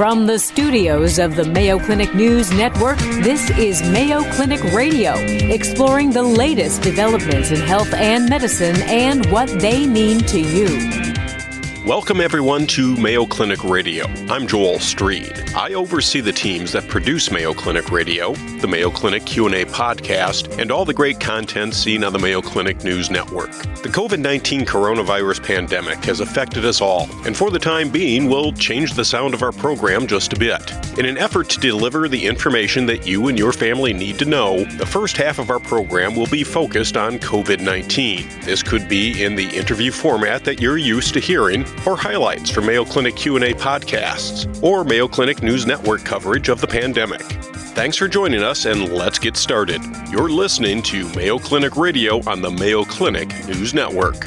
From the studios of the Mayo Clinic News Network, this is Mayo Clinic Radio, exploring the latest developments in health and medicine and what they mean to you. Welcome everyone to Mayo Clinic Radio. I'm Joel Streed. I oversee the teams that produce Mayo Clinic Radio, the Mayo Clinic Q&A podcast, and all the great content seen on the Mayo Clinic News Network. The COVID-19 coronavirus pandemic has affected us all, and for the time being, we'll change the sound of our program just a bit. In an effort to deliver the information that you and your family need to know, the first half of our program will be focused on COVID-19. This could be in the interview format that you're used to hearing or highlights from Mayo Clinic Q&A podcasts or Mayo Clinic News Network coverage of the pandemic. Thanks for joining us and let's get started. You're listening to Mayo Clinic Radio on the Mayo Clinic News Network.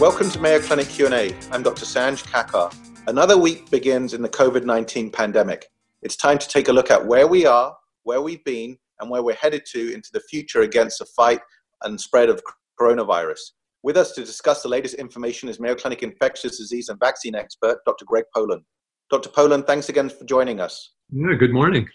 Welcome to Mayo Clinic Q&A. I'm Dr. Sanj Kakar. Another week begins in the COVID-19 pandemic. It's time to take a look at where we are, where we've been and where we're headed to into the future against the fight and spread of coronavirus. With us to discuss the latest information is Mayo Clinic infectious disease and vaccine expert, Dr. Greg Poland. Dr. Poland, thanks again for joining us. Yeah, good morning.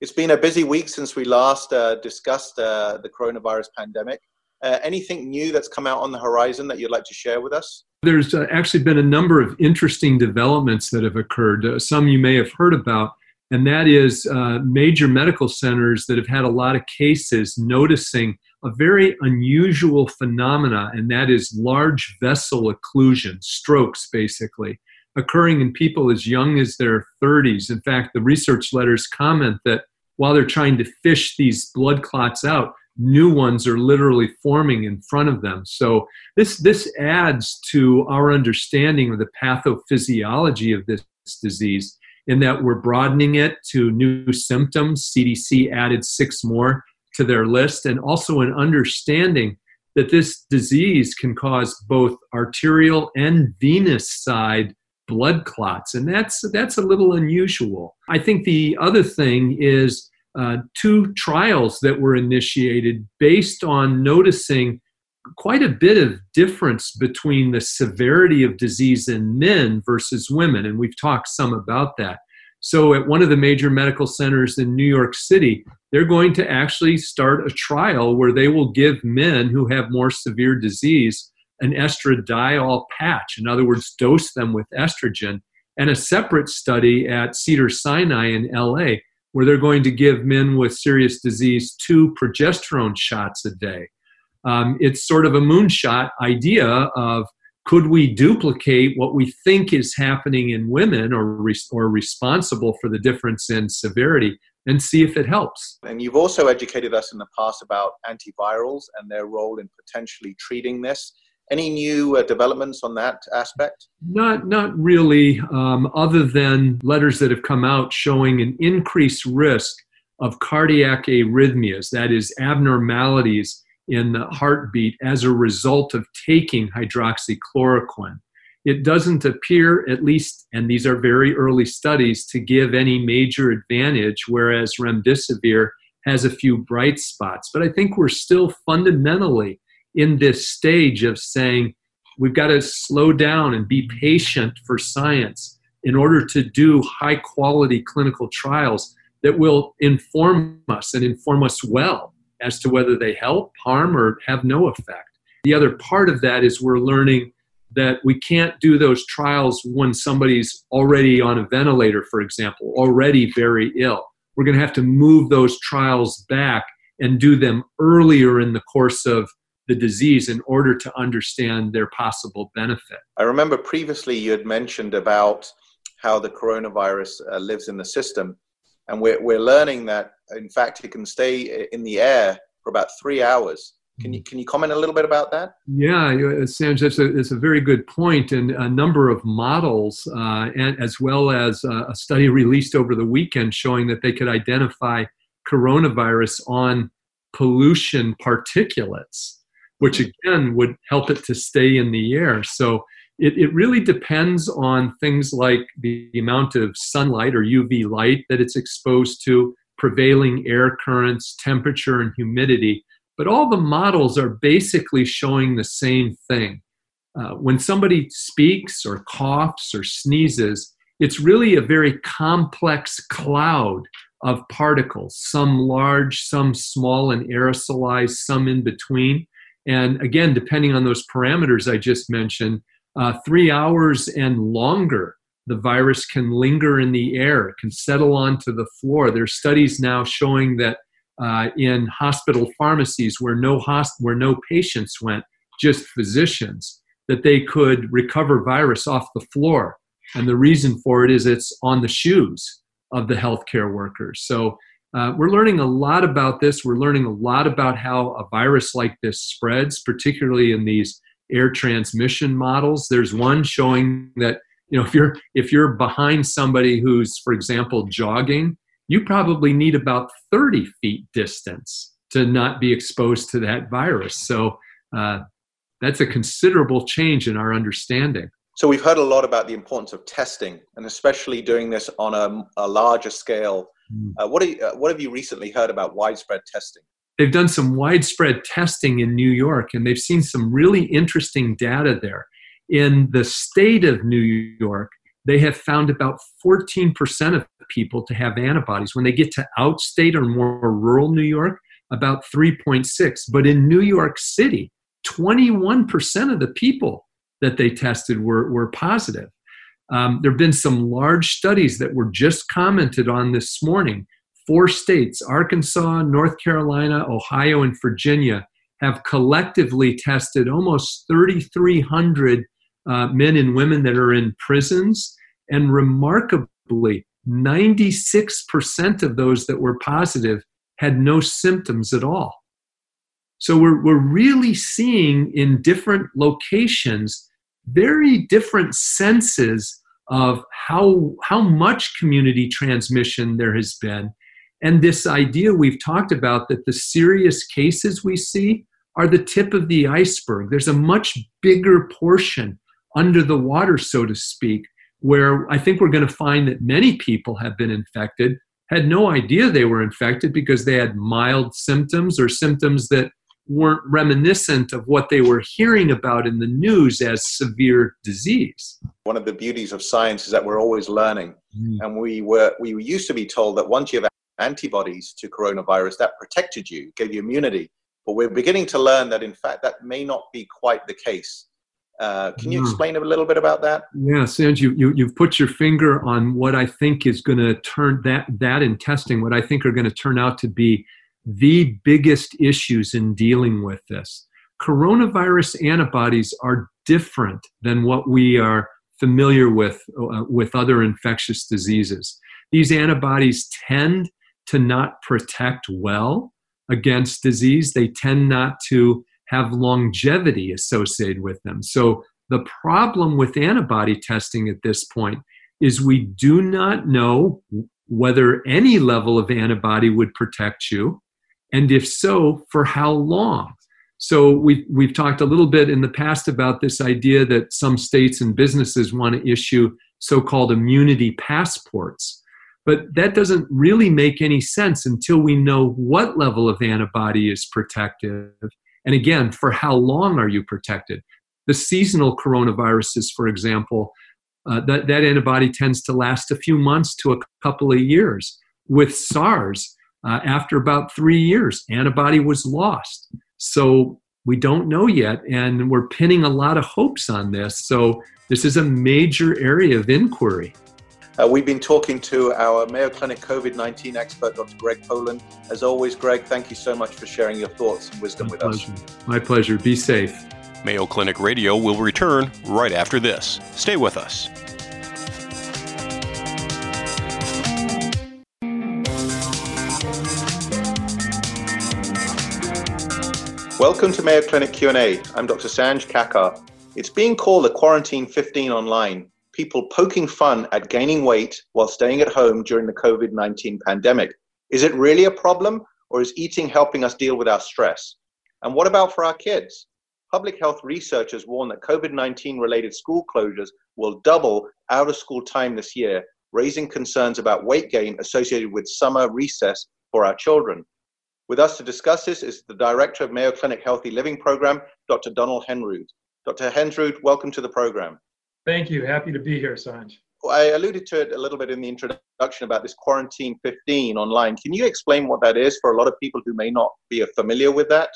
It's been a busy week since we last uh, discussed uh, the coronavirus pandemic. Uh, anything new that's come out on the horizon that you'd like to share with us? There's uh, actually been a number of interesting developments that have occurred. Uh, some you may have heard about and that is uh, major medical centers that have had a lot of cases noticing a very unusual phenomena, and that is large vessel occlusion, strokes basically, occurring in people as young as their 30s. In fact, the research letters comment that while they're trying to fish these blood clots out, new ones are literally forming in front of them. So this this adds to our understanding of the pathophysiology of this disease in that we're broadening it to new symptoms. CDC added six more to their list, and also an understanding that this disease can cause both arterial and venous side blood clots, and that's that's a little unusual. I think the other thing is uh, two trials that were initiated based on noticing quite a bit of difference between the severity of disease in men versus women, and we've talked some about that. So, at one of the major medical centers in New York City, they're going to actually start a trial where they will give men who have more severe disease an estradiol patch. In other words, dose them with estrogen. And a separate study at Cedar Sinai in LA, where they're going to give men with serious disease two progesterone shots a day um, it's sort of a moonshot idea of could we duplicate what we think is happening in women or, re- or responsible for the difference in severity and see if it helps. And you've also educated us in the past about antivirals and their role in potentially treating this. Any new uh, developments on that aspect? Not, not really, um, other than letters that have come out showing an increased risk of cardiac arrhythmias, that is, abnormalities in the heartbeat as a result of taking hydroxychloroquine. It doesn't appear, at least, and these are very early studies, to give any major advantage, whereas remdesivir has a few bright spots. But I think we're still fundamentally in this stage of saying we've got to slow down and be patient for science in order to do high quality clinical trials that will inform us and inform us well as to whether they help, harm, or have no effect. The other part of that is we're learning that we can't do those trials when somebody's already on a ventilator, for example, already very ill. We're going to have to move those trials back and do them earlier in the course of the disease in order to understand their possible benefit. I remember previously you had mentioned about how the coronavirus uh, lives in the system. And we're, we're learning that, in fact, it can stay in the air for about three hours. Can you, can you comment a little bit about that? Yeah, Sanj, that's a, that's a very good point. And a number of models, uh, and as well as a study released over the weekend showing that they could identify coronavirus on pollution particulates, which mm-hmm. again would help it to stay in the air. So it, it really depends on things like the amount of sunlight or UV light that it's exposed to, prevailing air currents, temperature, and humidity. but all the models are basically showing the same thing. Uh, when somebody speaks or coughs or sneezes, it's really a very complex cloud of particles, some large, some small and aerosolized, some in between. And again, depending on those parameters I just mentioned, uh, three hours and longer, the virus can linger in the air, can settle onto the floor. There's studies now showing that uh, in hospital pharmacies where no hosp- where no patients went, just physicians, that they could recover virus off the floor. And the reason for it is it's on the shoes of the healthcare workers. So uh, we're learning a lot about this. We're learning a lot about how a virus like this spreads, particularly in these air transmission models. There's one showing that you know if you're if you're behind somebody who's, for example, jogging, you probably need about 30 feet distance to not be exposed to that virus. So uh, that's a considerable change in our understanding. So we've heard a lot about the importance of testing, and especially doing this on a, a larger scale. Mm. Uh, what, you, uh, what have you recently heard about widespread testing? They've done some widespread testing in New York, and they've seen some really interesting data there. In the state of New York, they have found about 14% of people to have antibodies. When they get to outstate or more rural New York, about 3.6. But in New York City, 21% of the people that they tested were, were positive. Um, there have been some large studies that were just commented on this morning. Four states, Arkansas, North Carolina, Ohio, and Virginia, have collectively tested almost 3,300 uh, men and women that are in prisons. And remarkably, 96% of those that were positive had no symptoms at all. So we're, we're really seeing in different locations very different senses of how, how much community transmission there has been. And this idea we've talked about that the serious cases we see are the tip of the iceberg. There's a much bigger portion under the water, so to speak, where I think we're going to find that many people have been infected, had no idea they were infected because they had mild symptoms or symptoms that weren't reminiscent of what they were hearing about in the news as severe disease. One of the beauties of science is that we're always learning. Mm. And we were we used to be told that once you have antibodies to coronavirus, that protected you, gave you immunity. But we're beginning to learn that in fact that may not be quite the case. Uh, can you explain a little bit about that? Yeah, Sanj, you, you, you've put your finger on what I think is going to turn that, that in testing, what I think are going to turn out to be the biggest issues in dealing with this. Coronavirus antibodies are different than what we are familiar with uh, with other infectious diseases. These antibodies tend to not protect well against disease. They tend not to have longevity associated with them. So the problem with antibody testing at this point is we do not know whether any level of antibody would protect you and if so, for how long? So we've, we've talked a little bit in the past about this idea that some states and businesses want to issue so-called immunity passports. But that doesn't really make any sense until we know what level of antibody is protective. And again, for how long are you protected? The seasonal coronaviruses, for example, uh, that, that antibody tends to last a few months to a couple of years. With SARS, uh, after about three years, antibody was lost. So we don't know yet, and we're pinning a lot of hopes on this. So this is a major area of inquiry. Uh, we've been talking to our Mayo Clinic COVID 19 expert, Dr. Greg Poland. As always, Greg, thank you so much for sharing your thoughts and wisdom My with pleasure. us. My pleasure. Be safe. Mayo Clinic Radio will return right after this. Stay with us. Welcome to Mayo Clinic Q&A. I'm Dr. Sanj Kakar. It's being called a quarantine 15 online. People poking fun at gaining weight while staying at home during the COVID-19 pandemic. Is it really a problem or is eating helping us deal with our stress? And what about for our kids? Public health researchers warn that COVID-19 related school closures will double out of school time this year, raising concerns about weight gain associated with summer recess for our children. With us to discuss this is the Director of Mayo Clinic Healthy Living Program, Dr. Donald Hensrud. Dr. Hensrud, welcome to the program. Thank you. Happy to be here, Sanj. I alluded to it a little bit in the introduction about this quarantine 15 online. Can you explain what that is for a lot of people who may not be familiar with that?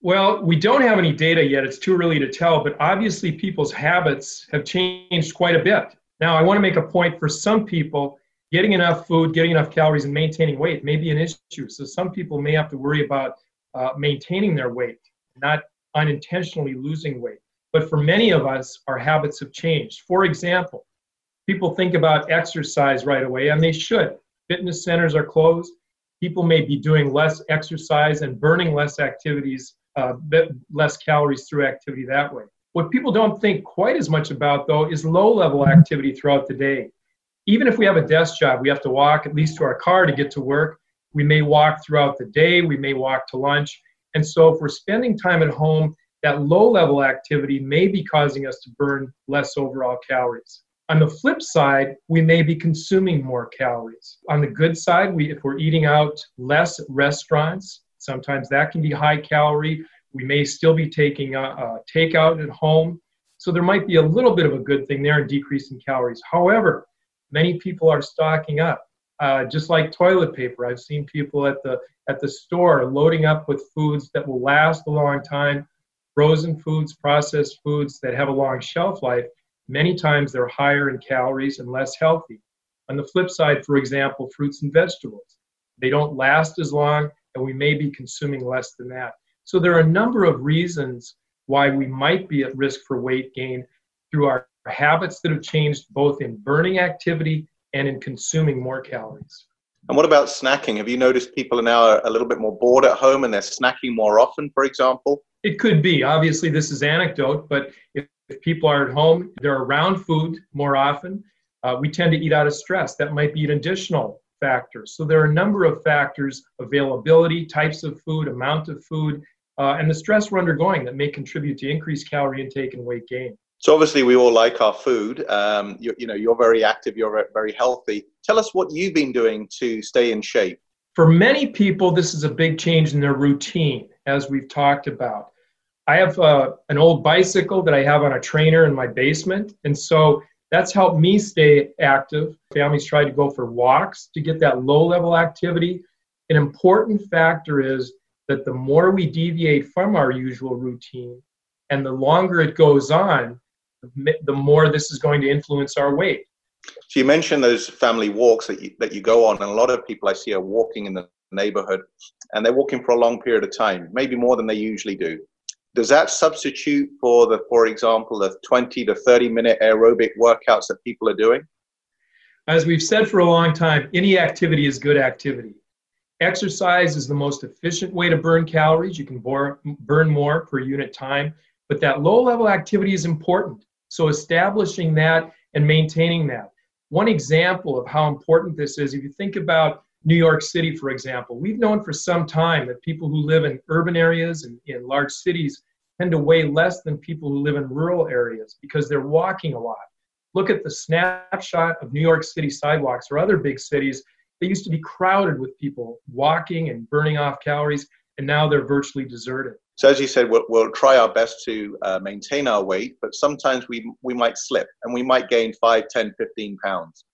Well, we don't have any data yet. It's too early to tell, but obviously people's habits have changed quite a bit. Now, I want to make a point for some people, getting enough food, getting enough calories, and maintaining weight may be an issue. So some people may have to worry about uh, maintaining their weight, not unintentionally losing weight. But for many of us, our habits have changed. For example, people think about exercise right away, and they should. Fitness centers are closed. People may be doing less exercise and burning less activities, uh, less calories through activity that way. What people don't think quite as much about, though, is low level activity throughout the day. Even if we have a desk job, we have to walk at least to our car to get to work. We may walk throughout the day, we may walk to lunch. And so, if we're spending time at home, that low level activity may be causing us to burn less overall calories. On the flip side, we may be consuming more calories. On the good side, we, if we're eating out less restaurants, sometimes that can be high calorie. We may still be taking a, a takeout at home. So there might be a little bit of a good thing there in decreasing calories. However, many people are stocking up, uh, just like toilet paper. I've seen people at the at the store loading up with foods that will last a long time, frozen foods, processed foods that have a long shelf life. Many times they're higher in calories and less healthy. On the flip side, for example, fruits and vegetables. They don't last as long, and we may be consuming less than that. So there are a number of reasons why we might be at risk for weight gain through our habits that have changed both in burning activity and in consuming more calories. And what about snacking? Have you noticed people are now a little bit more bored at home and they're snacking more often, for example? It could be. Obviously, this is anecdote, but if, if people are at home, they're around food more often. Uh, we tend to eat out of stress. That might be an additional factor. So there are a number of factors availability, types of food, amount of food, uh, and the stress we're undergoing that may contribute to increased calorie intake and weight gain. So obviously, we all like our food. Um, you, you know, you're very active. You're very healthy. Tell us what you've been doing to stay in shape. For many people, this is a big change in their routine, as we've talked about. I have uh, an old bicycle that I have on a trainer in my basement, and so that's helped me stay active. Families try to go for walks to get that low-level activity. An important factor is that the more we deviate from our usual routine and the longer it goes on, the more this is going to influence our weight. So you mentioned those family walks that you, that you go on, and a lot of people I see are walking in the neighborhood, and they're walking for a long period of time, maybe more than they usually do. Does that substitute for the, for example, the 20 to 30 minute aerobic workouts that people are doing? As we've said for a long time, any activity is good activity. Exercise is the most efficient way to burn calories. You can burn more per unit time, but that low level activity is important. So, establishing that and maintaining that. One example of how important this is, if you think about New York City, for example, we've known for some time that people who live in urban areas and in large cities tend to weigh less than people who live in rural areas because they're walking a lot. Look at the snapshot of New York City sidewalks or other big cities they used to be crowded with people walking and burning off calories, and now they're virtually deserted. So, as you said, we'll, we'll try our best to uh, maintain our weight, but sometimes we, we might slip and we might gain 5, 10, 15 pounds.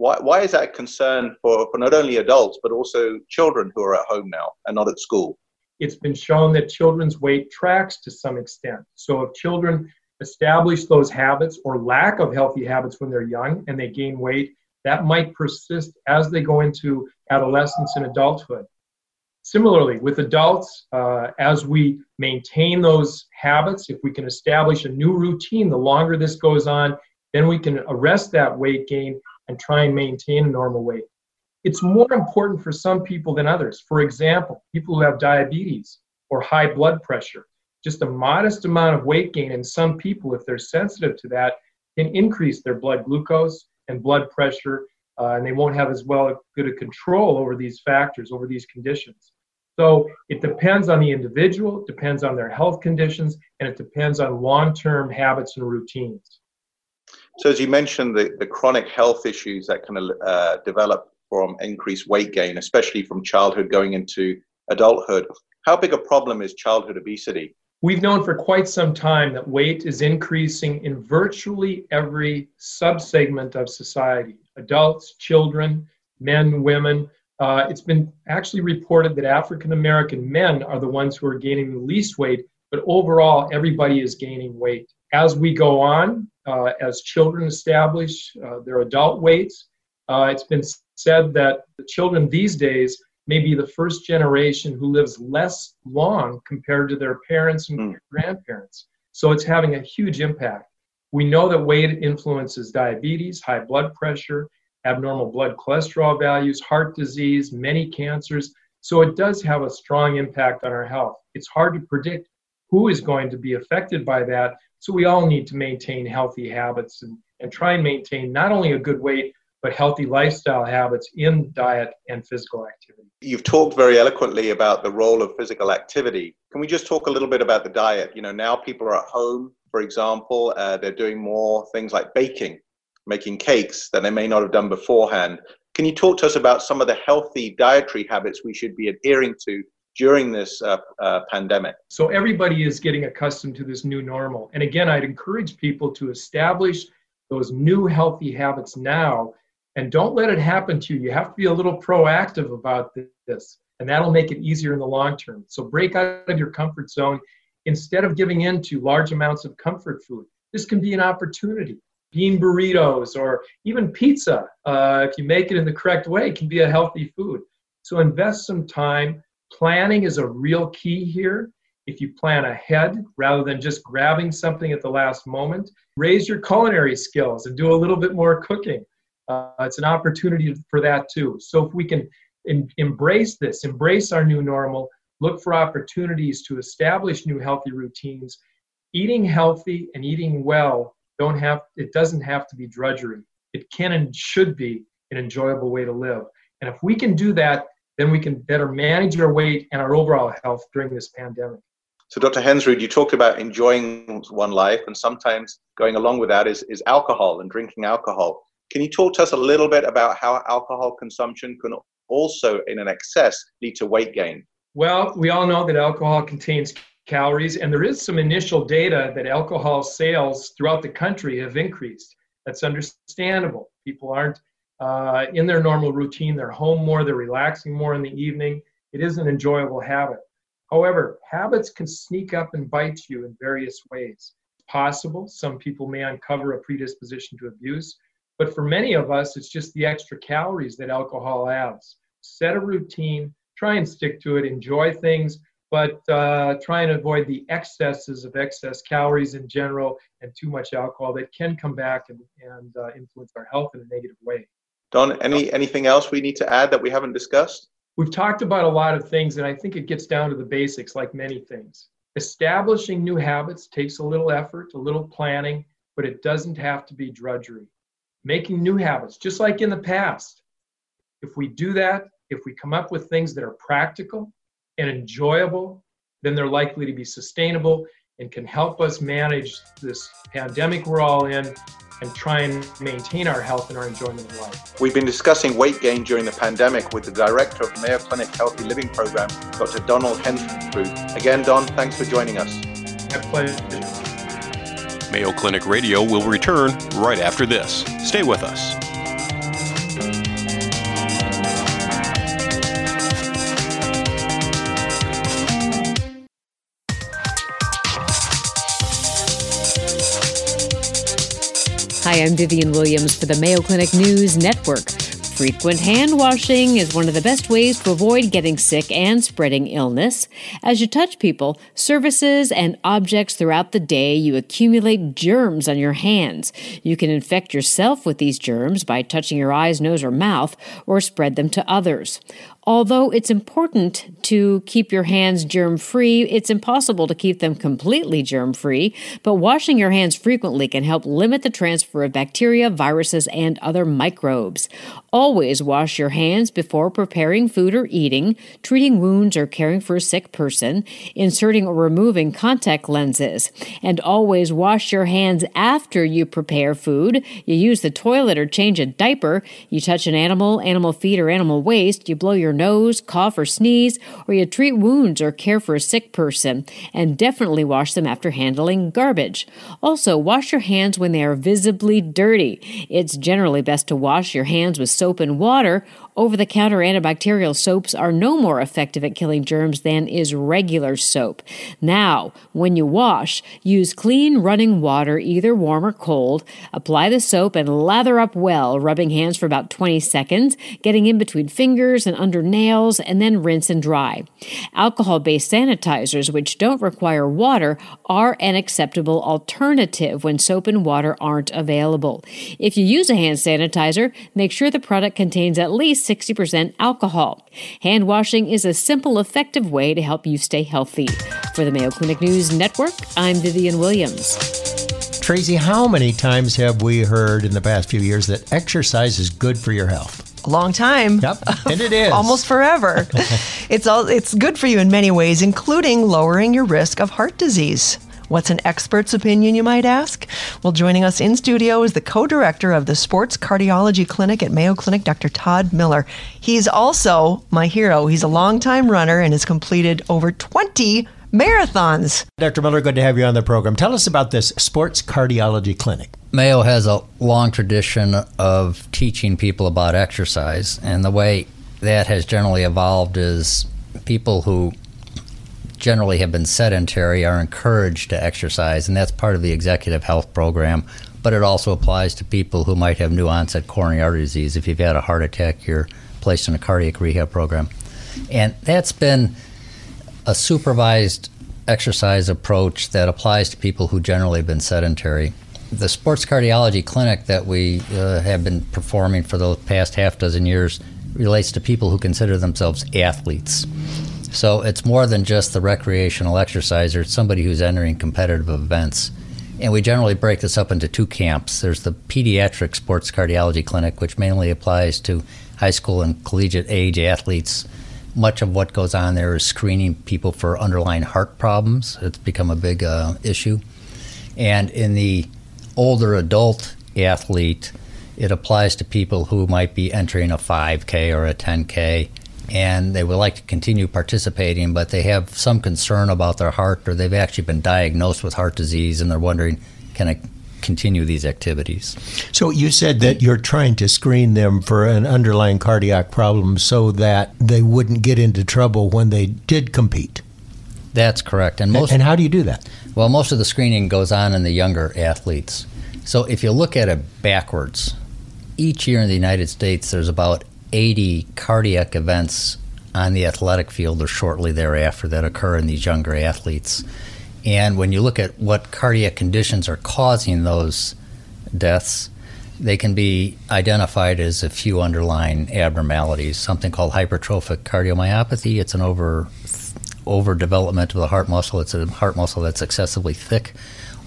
Why, why is that a concern for, for not only adults, but also children who are at home now and not at school? It's been shown that children's weight tracks to some extent. So, if children establish those habits or lack of healthy habits when they're young and they gain weight, that might persist as they go into adolescence and adulthood. Similarly, with adults, uh, as we maintain those habits, if we can establish a new routine, the longer this goes on, then we can arrest that weight gain and try and maintain a normal weight. It's more important for some people than others. For example, people who have diabetes or high blood pressure, just a modest amount of weight gain in some people, if they're sensitive to that, can increase their blood glucose and blood pressure, uh, and they won't have as well good a control over these factors, over these conditions. So it depends on the individual, depends on their health conditions, and it depends on long-term habits and routines. So as you mentioned, the, the chronic health issues that of uh, develop from increased weight gain, especially from childhood going into adulthood. How big a problem is childhood obesity? We've known for quite some time that weight is increasing in virtually every subsegment of society adults, children, men, women. Uh, it's been actually reported that African American men are the ones who are gaining the least weight, but overall, everybody is gaining weight. As we go on, uh, as children establish uh, their adult weights, uh, it's been said that the children these days may be the first generation who lives less long compared to their parents and mm. grandparents. So it's having a huge impact. We know that weight influences diabetes, high blood pressure, abnormal blood cholesterol values, heart disease, many cancers. So it does have a strong impact on our health. It's hard to predict who is going to be affected by that. So we all need to maintain healthy habits and, and try and maintain not only a good weight, but healthy lifestyle habits in diet and physical activity. You've talked very eloquently about the role of physical activity. Can we just talk a little bit about the diet? You know, now people are at home, for example, uh, they're doing more things like baking, making cakes that they may not have done beforehand. Can you talk to us about some of the healthy dietary habits we should be adhering to during this uh, uh, pandemic? So, everybody is getting accustomed to this new normal. And again, I'd encourage people to establish those new healthy habits now and don't let it happen to you. You have to be a little proactive about this, and that'll make it easier in the long term. So break out of your comfort zone instead of giving in to large amounts of comfort food. This can be an opportunity. Bean burritos or even pizza, uh, if you make it in the correct way, can be a healthy food. So invest some time. Planning is a real key here. If you plan ahead rather than just grabbing something at the last moment, raise your culinary skills and do a little bit more cooking uh, it's an opportunity for that too. So if we can in, embrace this, embrace our new normal, look for opportunities to establish new healthy routines. Eating healthy and eating well don't have it doesn't have to be drudgery. It can and should be an enjoyable way to live. And if we can do that, then we can better manage our weight and our overall health during this pandemic. So, Dr. Hensrud, you talked about enjoying one life, and sometimes going along with that is, is alcohol and drinking alcohol. Can you talk to us a little bit about how alcohol consumption can also, in an excess, lead to weight gain? Well, we all know that alcohol contains calories, and there is some initial data that alcohol sales throughout the country have increased. That's understandable. People aren't uh, in their normal routine, they're home more, they're relaxing more in the evening. It is an enjoyable habit. However, habits can sneak up and bite you in various ways. It's possible some people may uncover a predisposition to abuse. But for many of us, it's just the extra calories that alcohol adds. Set a routine, try and stick to it, enjoy things, but uh, try and avoid the excesses of excess calories in general and too much alcohol that can come back and, and uh, influence our health in a negative way. Don, any anything else we need to add that we haven't discussed? We've talked about a lot of things, and I think it gets down to the basics, like many things. Establishing new habits takes a little effort, a little planning, but it doesn't have to be drudgery making new habits, just like in the past. If we do that, if we come up with things that are practical and enjoyable, then they're likely to be sustainable and can help us manage this pandemic we're all in and try and maintain our health and our enjoyment of life. We've been discussing weight gain during the pandemic with the director of Mayo Clinic Healthy Living Program, Dr. Donald Hensrud. Again, Don, thanks for joining us. My pleasure. Mayo Clinic Radio will return right after this. Stay with us. Hi, I'm Vivian Williams for the Mayo Clinic News Network. Frequent hand washing is one of the best ways to avoid getting sick and spreading illness. As you touch people, surfaces, and objects throughout the day, you accumulate germs on your hands. You can infect yourself with these germs by touching your eyes, nose, or mouth, or spread them to others. Although it's important to keep your hands germ free, it's impossible to keep them completely germ free, but washing your hands frequently can help limit the transfer of bacteria, viruses, and other microbes. Always wash your hands before preparing food or eating, treating wounds or caring for a sick person, inserting or removing contact lenses. And always wash your hands after you prepare food. You use the toilet or change a diaper. You touch an animal, animal feed, or animal waste. You blow your nose, cough, or sneeze, or you treat wounds or care for a sick person. And definitely wash them after handling garbage. Also, wash your hands when they are visibly dirty. It's generally best to wash your hands with soap and water over the counter antibacterial soaps are no more effective at killing germs than is regular soap. Now, when you wash, use clean running water, either warm or cold. Apply the soap and lather up well, rubbing hands for about 20 seconds, getting in between fingers and under nails, and then rinse and dry. Alcohol based sanitizers, which don't require water, are an acceptable alternative when soap and water aren't available. If you use a hand sanitizer, make sure the product contains at least 60% alcohol. Hand washing is a simple, effective way to help you stay healthy. For the Mayo Clinic News Network, I'm Vivian Williams. Tracy, how many times have we heard in the past few years that exercise is good for your health? A long time. Yep, and it is almost forever. it's all it's good for you in many ways, including lowering your risk of heart disease. What's an expert's opinion, you might ask? Well, joining us in studio is the co director of the Sports Cardiology Clinic at Mayo Clinic, Dr. Todd Miller. He's also my hero. He's a longtime runner and has completed over 20 marathons. Dr. Miller, good to have you on the program. Tell us about this Sports Cardiology Clinic. Mayo has a long tradition of teaching people about exercise, and the way that has generally evolved is people who generally have been sedentary are encouraged to exercise, and that's part of the executive health program. But it also applies to people who might have new onset coronary artery disease. If you've had a heart attack, you're placed in a cardiac rehab program. And that's been a supervised exercise approach that applies to people who generally have been sedentary. The sports cardiology clinic that we uh, have been performing for the past half dozen years relates to people who consider themselves athletes. So it's more than just the recreational exerciser, it's somebody who's entering competitive events. And we generally break this up into two camps. There's the pediatric sports cardiology clinic, which mainly applies to high school and collegiate age athletes. Much of what goes on there is screening people for underlying heart problems. It's become a big uh, issue. And in the older adult athlete, it applies to people who might be entering a 5K or a 10K and they would like to continue participating, but they have some concern about their heart or they've actually been diagnosed with heart disease and they're wondering, can I continue these activities? So you said that you're trying to screen them for an underlying cardiac problem so that they wouldn't get into trouble when they did compete. That's correct. And most And how do you do that? Well, most of the screening goes on in the younger athletes. So if you look at it backwards, each year in the United States there's about 80 cardiac events on the athletic field or shortly thereafter that occur in these younger athletes. And when you look at what cardiac conditions are causing those deaths, they can be identified as a few underlying abnormalities. Something called hypertrophic cardiomyopathy. It's an over overdevelopment of the heart muscle. It's a heart muscle that's excessively thick.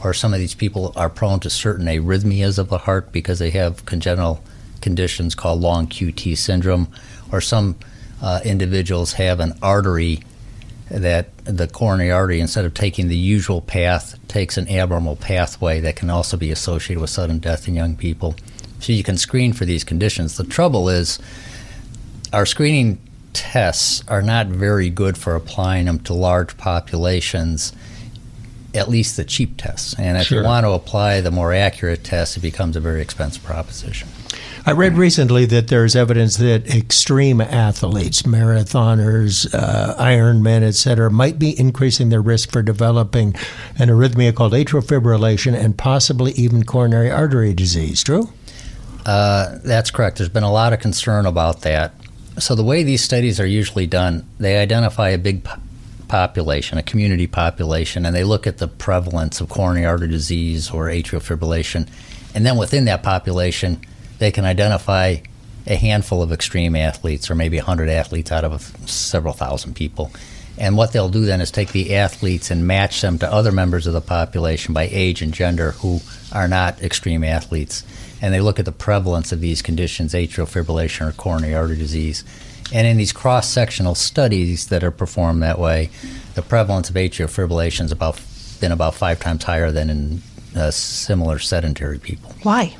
Or some of these people are prone to certain arrhythmias of the heart because they have congenital conditions called long QT syndrome, or some uh, individuals have an artery that the coronary artery, instead of taking the usual path, takes an abnormal pathway that can also be associated with sudden death in young people. So you can screen for these conditions. The trouble is, our screening tests are not very good for applying them to large populations, at least the cheap tests. And if sure. you want to apply the more accurate tests, it becomes a very expensive proposition. I read recently that there's evidence that extreme athletes, marathoners, uh, Ironmen, cetera, might be increasing their risk for developing an arrhythmia called atrial fibrillation and possibly even coronary artery disease. True? Uh, that's correct. There's been a lot of concern about that. So, the way these studies are usually done, they identify a big population, a community population, and they look at the prevalence of coronary artery disease or atrial fibrillation. And then within that population, they can identify a handful of extreme athletes or maybe 100 athletes out of several thousand people. And what they'll do then is take the athletes and match them to other members of the population by age and gender who are not extreme athletes. And they look at the prevalence of these conditions, atrial fibrillation or coronary artery disease. And in these cross sectional studies that are performed that way, the prevalence of atrial fibrillation has about, been about five times higher than in uh, similar sedentary people. Why?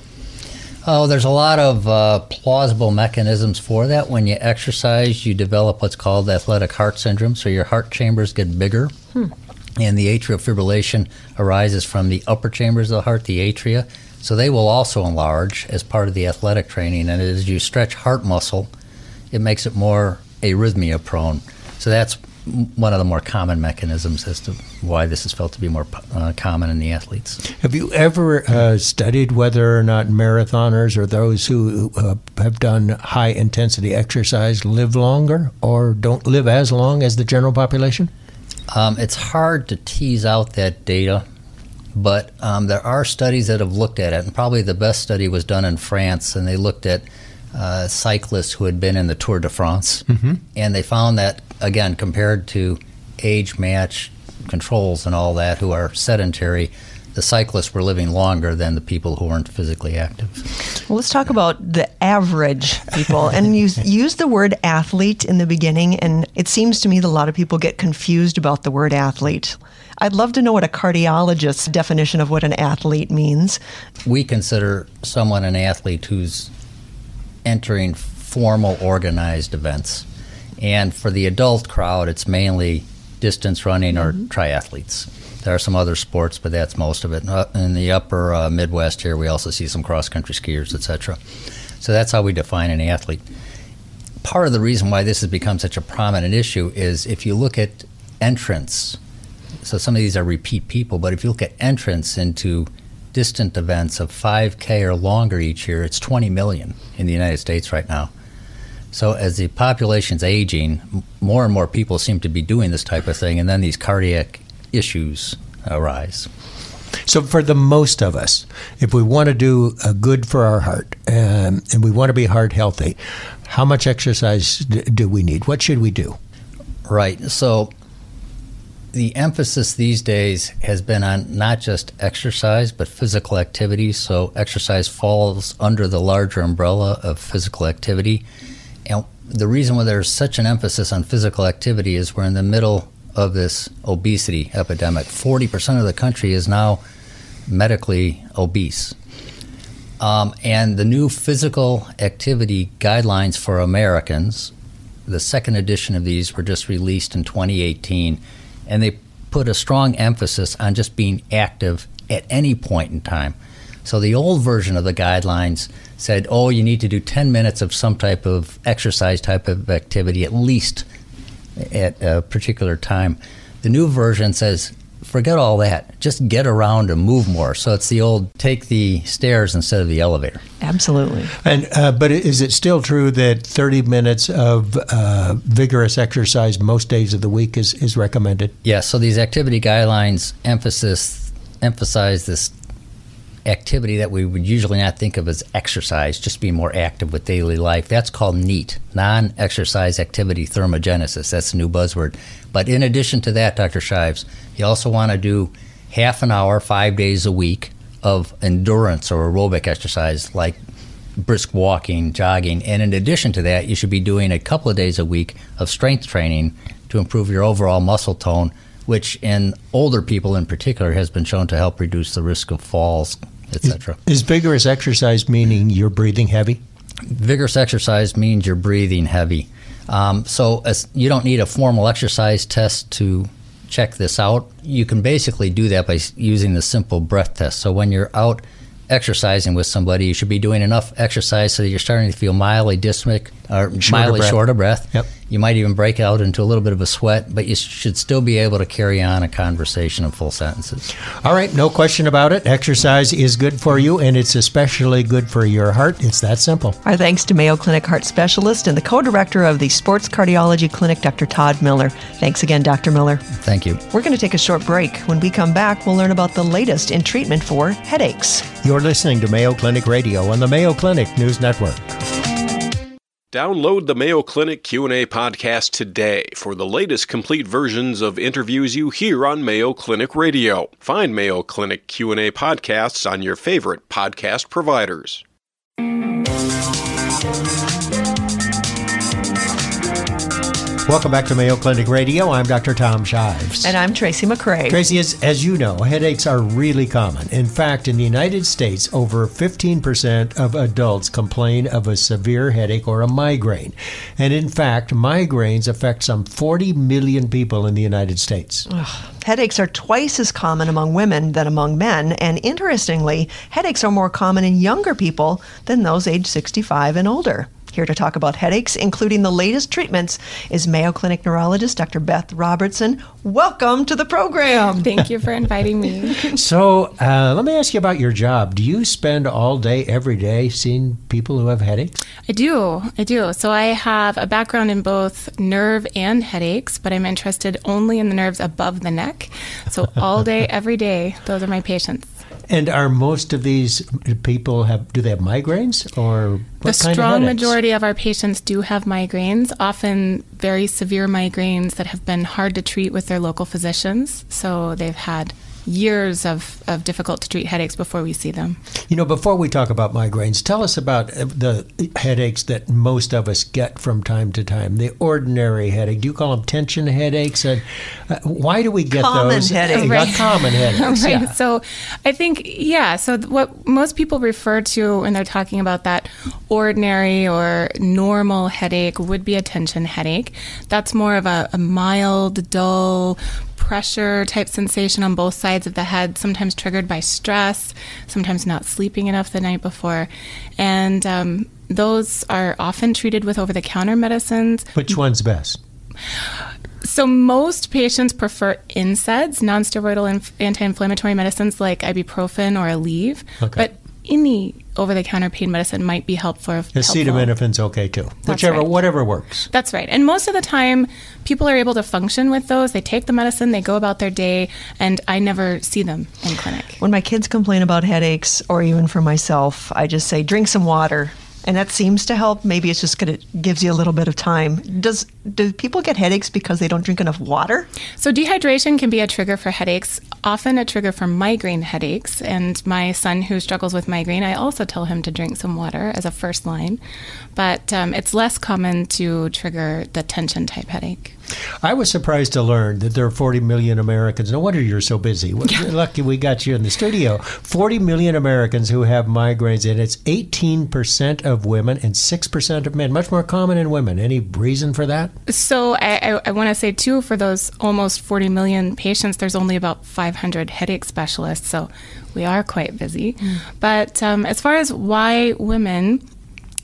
Oh, there's a lot of uh, plausible mechanisms for that. When you exercise, you develop what's called athletic heart syndrome, so your heart chambers get bigger. Hmm. And the atrial fibrillation arises from the upper chambers of the heart, the atria. So they will also enlarge as part of the athletic training. And as you stretch heart muscle, it makes it more arrhythmia prone. So that's one of the more common mechanisms as to why this is felt to be more uh, common in the athletes. Have you ever uh, studied whether or not marathoners or those who uh, have done high intensity exercise live longer or don't live as long as the general population? Um, it's hard to tease out that data, but um, there are studies that have looked at it, and probably the best study was done in France, and they looked at uh, cyclists who had been in the Tour de France, mm-hmm. and they found that again compared to age match controls and all that who are sedentary, the cyclists were living longer than the people who weren't physically active. Well, let's talk about the average people. and you use the word athlete in the beginning, and it seems to me that a lot of people get confused about the word athlete. I'd love to know what a cardiologist's definition of what an athlete means. We consider someone an athlete who's entering formal organized events. And for the adult crowd, it's mainly distance running or mm-hmm. triathletes. There are some other sports, but that's most of it. Uh, in the upper uh, Midwest here, we also see some cross country skiers, etc. So that's how we define an athlete. Part of the reason why this has become such a prominent issue is if you look at entrance, so some of these are repeat people, but if you look at entrance into distant events of 5K or longer each year, it's 20 million in the United States right now. So as the population's aging, more and more people seem to be doing this type of thing, and then these cardiac issues arise. So, for the most of us, if we want to do a good for our heart um, and we want to be heart healthy, how much exercise do we need? What should we do? Right. So, the emphasis these days has been on not just exercise, but physical activity. So, exercise falls under the larger umbrella of physical activity. And the reason why there's such an emphasis on physical activity is we're in the middle of this obesity epidemic. 40% of the country is now medically obese. Um, and the new physical activity guidelines for Americans, the second edition of these were just released in 2018 and they put a strong emphasis on just being active at any point in time. So the old version of the guidelines said, oh, you need to do 10 minutes of some type of exercise type of activity at least at a particular time. The new version says forget all that. Just get around and move more. So it's the old take the stairs instead of the elevator. Absolutely. And uh, but is it still true that 30 minutes of uh, vigorous exercise most days of the week is, is recommended? Yes. Yeah, so these activity guidelines emphasis emphasize this activity that we would usually not think of as exercise, just being more active with daily life. That's called NEAT, non exercise activity thermogenesis. That's a new buzzword. But in addition to that, Dr. Shives, you also want to do half an hour, five days a week of endurance or aerobic exercise like brisk walking, jogging. And in addition to that, you should be doing a couple of days a week of strength training to improve your overall muscle tone, which in older people in particular has been shown to help reduce the risk of falls, etc. Is, is vigorous exercise meaning you're breathing heavy? Vigorous exercise means you're breathing heavy. Um, so as, you don't need a formal exercise test to check this out. You can basically do that by using the simple breath test. So when you're out exercising with somebody, you should be doing enough exercise so that you're starting to feel mildly dyspneic or shorter mildly breath. short of breath. Yep. You might even break out into a little bit of a sweat, but you should still be able to carry on a conversation in full sentences. All right, no question about it. Exercise is good for you, and it's especially good for your heart. It's that simple. Our thanks to Mayo Clinic heart specialist and the co director of the Sports Cardiology Clinic, Dr. Todd Miller. Thanks again, Dr. Miller. Thank you. We're going to take a short break. When we come back, we'll learn about the latest in treatment for headaches. You're listening to Mayo Clinic Radio on the Mayo Clinic News Network. Download the Mayo Clinic Q&A podcast today for the latest complete versions of interviews you hear on Mayo Clinic Radio. Find Mayo Clinic Q&A podcasts on your favorite podcast providers. Welcome back to Mayo Clinic Radio. I'm Dr. Tom Shives. And I'm Tracy McCray. Tracy, as, as you know, headaches are really common. In fact, in the United States, over 15% of adults complain of a severe headache or a migraine. And in fact, migraines affect some 40 million people in the United States. Ugh. Headaches are twice as common among women than among men, and interestingly, headaches are more common in younger people than those age 65 and older. Here to talk about headaches, including the latest treatments, is Mayo Clinic neurologist Dr. Beth Robertson. Welcome to the program. Thank you for inviting me. so, uh, let me ask you about your job. Do you spend all day, every day, seeing people who have headaches? I do. I do. So, I have a background in both nerve and headaches, but I'm interested only in the nerves above the neck. So, all day, every day, those are my patients. And are most of these people have do they have migraines or the strong majority of our patients do have migraines, often very severe migraines that have been hard to treat with their local physicians. So they've had years of, of difficult to treat headaches before we see them. You know, before we talk about migraines, tell us about uh, the headaches that most of us get from time to time. The ordinary headache. Do you call them tension headaches? And uh, why do we get common those? Headaches. Right. common headaches. right. Yeah. So I think, yeah, so what most people refer to when they're talking about that ordinary or normal headache would be a tension headache. That's more of a, a mild, dull, pressure type sensation on both sides of the head, sometimes triggered by stress, sometimes not sleeping enough the night before. And um, those are often treated with over the counter medicines. Which one's best? So, most patients prefer NSAIDs, non-steroidal anti-inflammatory medicines like ibuprofen or Aleve. Okay. But any over-the-counter pain medicine might be helpful. Acetaminophen's okay too. That's Whichever, right. whatever works. That's right. And most of the time, people are able to function with those. They take the medicine, they go about their day, and I never see them in clinic. When my kids complain about headaches, or even for myself, I just say, drink some water. And that seems to help. Maybe it's just it gives you a little bit of time. Does do people get headaches because they don't drink enough water? So dehydration can be a trigger for headaches, often a trigger for migraine headaches. And my son, who struggles with migraine, I also tell him to drink some water as a first line. But um, it's less common to trigger the tension type headache. I was surprised to learn that there are 40 million Americans. No wonder you're so busy. Lucky we got you in the studio. 40 million Americans who have migraines, and it's 18% of women and 6% of men. Much more common in women. Any reason for that? So I, I, I want to say, too, for those almost 40 million patients, there's only about 500 headache specialists. So we are quite busy. Mm. But um, as far as why women,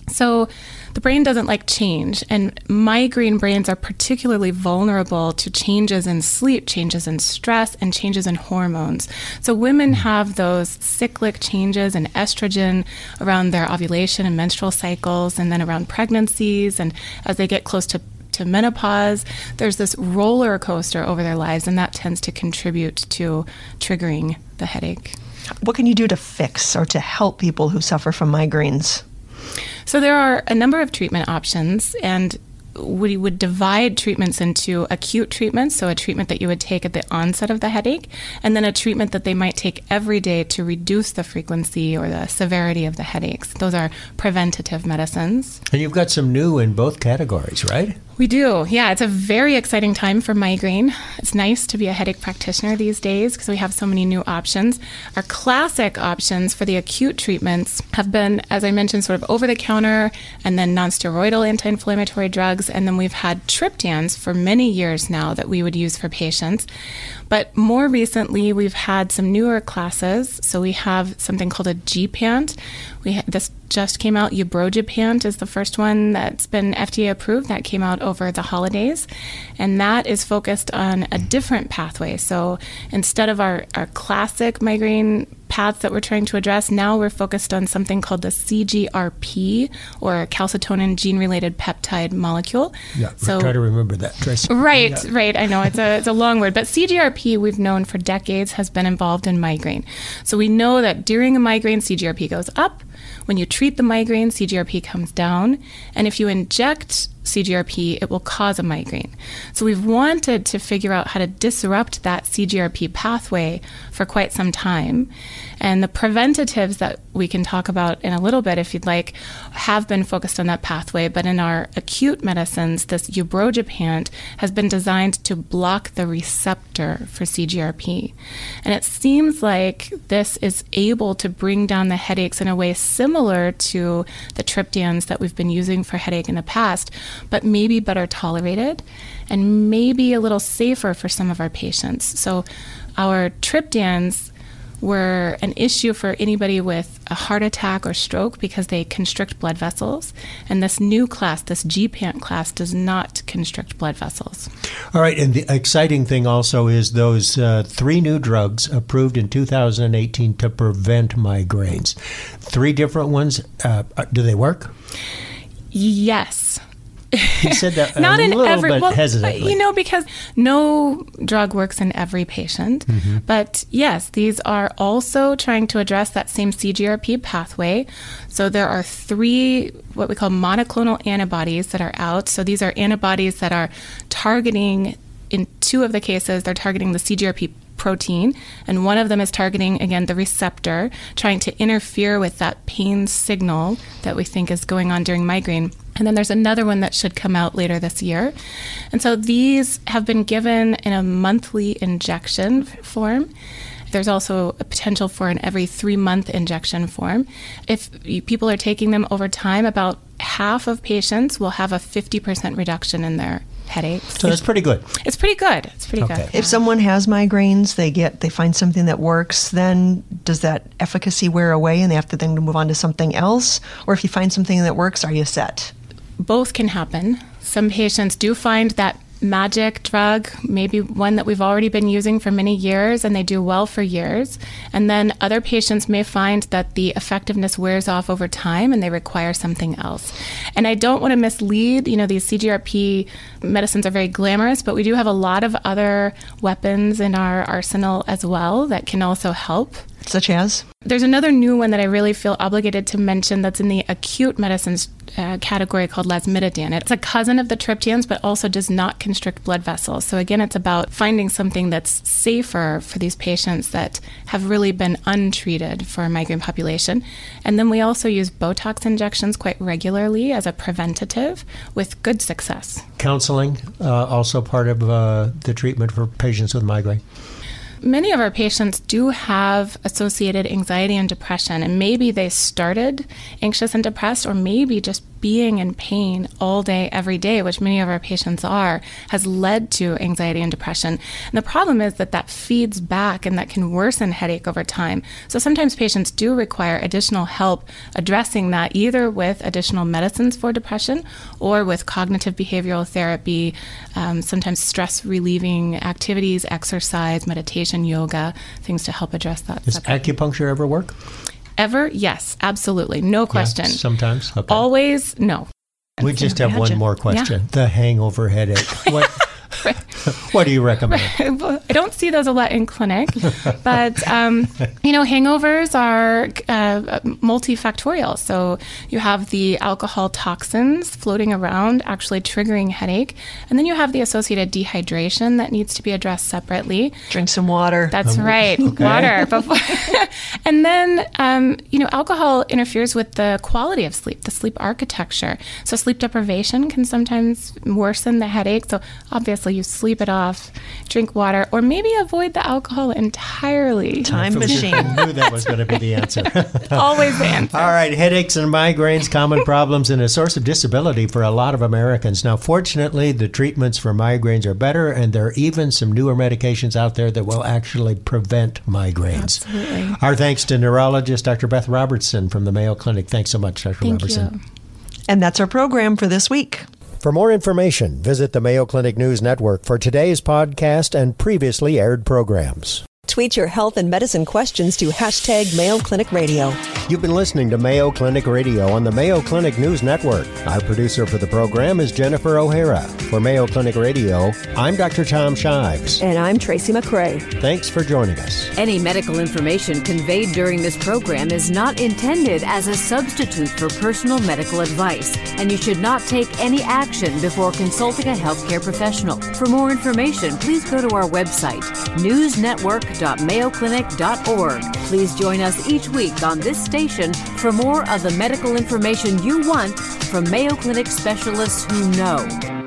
so the brain doesn't like change, and migraine brains are particularly vulnerable to changes in sleep, changes in stress, and changes in hormones. So women hmm. have those cyclic changes in estrogen around their ovulation and menstrual cycles, and then around pregnancies, and as they get close to to menopause, there's this roller coaster over their lives, and that tends to contribute to triggering the headache. What can you do to fix or to help people who suffer from migraines? So there are a number of treatment options, and we would divide treatments into acute treatments, so a treatment that you would take at the onset of the headache, and then a treatment that they might take every day to reduce the frequency or the severity of the headaches. Those are preventative medicines. And you've got some new in both categories, right? We do. Yeah, it's a very exciting time for migraine. It's nice to be a headache practitioner these days because we have so many new options. Our classic options for the acute treatments have been, as I mentioned, sort of over the counter and then nonsteroidal anti inflammatory drugs. And then we've had triptans for many years now that we would use for patients. But more recently, we've had some newer classes. So we have something called a gepant. We ha- this just came out. Ubrogepant is the first one that's been FDA approved. That came out over the holidays, and that is focused on a different pathway. So instead of our, our classic migraine paths that we're trying to address, now we're focused on something called the CGRP or calcitonin gene-related peptide molecule. Yeah, so try to remember that, Tracy. Right, yeah. right. I know it's a it's a long word, but CGRP we've known for decades has been involved in migraine. So we know that during a migraine, CGRP goes up. When you treat the migraine, CGRP comes down. And if you inject CGRP, it will cause a migraine. So we've wanted to figure out how to disrupt that CGRP pathway for quite some time. And the preventatives that we can talk about in a little bit, if you'd like, have been focused on that pathway. But in our acute medicines, this ubrogepant has been designed to block the receptor for CGRP. And it seems like this is able to bring down the headaches in a way similar to the triptans that we've been using for headache in the past, but maybe better tolerated and maybe a little safer for some of our patients. So our triptans were an issue for anybody with a heart attack or stroke because they constrict blood vessels. And this new class, this gepant class, does not constrict blood vessels. All right. And the exciting thing also is those uh, three new drugs approved in 2018 to prevent migraines. Three different ones. Uh, do they work? Yes. He said that not a in every bit well, hesitantly. you know because no drug works in every patient Mm-hmm. but yes these are also trying to address that same cgrp pathway so there are three what we call monoclonal antibodies that are out so these are antibodies that are targeting in two of the cases they're targeting the cgrp protein, and one of them is targeting, again, the receptor, trying to interfere with that pain signal that we think is going on during migraine. And then there's another one that should come out later this year. And so these have been given in a monthly injection form. There's also a potential for an every three month injection form. If people are taking them over time, about half of patients will have a 50% reduction in their headaches. so that's pretty good. It's pretty good. It's pretty Okay. good. If someone has migraines, they get they find something that works, then does that efficacy wear away and they have to then move on to something else? Or if you find something that works, are you set? Both can happen. Some patients do find that magic drug, maybe one that we've already been using for many years and they do well for years. And then other patients may find that the effectiveness wears off over time and they require something else. And I don't want to mislead, you know, these CGRP medicines are very glamorous, but we do have a lot of other weapons in our arsenal as well that can also help. Such as? There's another new one that I really feel obligated to mention that's in the acute medicines uh, category called lasmiditan. It's a cousin of the triptans, but also does not constrict blood vessels. So again, it's about finding something that's safer for these patients that have really been untreated for a migraine population. And then we also use Botox injections quite regularly as a preventative with good success. Counseling uh, also part of uh, the treatment for patients with migraine. Many of our patients do have associated anxiety and depression, and maybe they started anxious and depressed, or maybe just being in pain all day, every day, which many of our patients are, has led to anxiety and depression. And the problem is that that feeds back and that can worsen headache over time. So sometimes patients do require additional help addressing that, either with additional medicines for depression or with cognitive behavioral therapy, um, sometimes stress relieving activities, exercise, meditation, yoga, things to help address that. Does acupuncture ever work? Ever? Yes, absolutely. No question. Yeah, sometimes. Okay. Always, no. we just have one more question. The hangover headache. What, what do you recommend? I don't see those a lot in clinic, but um, you know, hangovers are uh, multifactorial. So you have the alcohol toxins floating around, actually triggering headache, and then you have the associated dehydration that needs to be addressed separately. Drink some water. That's right, water. Before, and then um, you know, alcohol interferes with the quality of sleep, the sleep architecture. So sleep deprivation can sometimes worsen the headache. So obviously, you sleep it off, drink water, or maybe avoid the alcohol entirely. Time machine. I knew that was going to be the answer. Always the answer. All right, headaches and migraines, common problems and a source of disability for a lot of Americans. Now, fortunately, the treatments for migraines are better, and there are even some newer medications out there that will actually prevent migraines. Absolutely. Our thanks to neurologist Dr. Beth Robertson from the Mayo Clinic. Thanks so much, Dr. Thank Robertson. you. And that's our program for this week. For more information, visit the Mayo Clinic News Network for today's podcast and previously aired programs. Tweet your health and medicine questions to hashtag Mayo Clinic Radio. You've been listening to Mayo Clinic Radio on the Mayo Clinic News Network. Our producer for the program is Jennifer O'Hara. For Mayo Clinic Radio, I'm Dr. Tom Shives. And I'm Tracy McCray. Thanks for joining us. Any medical information conveyed during this program is not intended as a substitute for personal medical advice, and you should not take any action before consulting a healthcare professional. For more information, please go to our website, newsnetwork.mayoclinic.org. Please join us each week on this station for more of the medical information you want from Mayo Clinic specialists who know.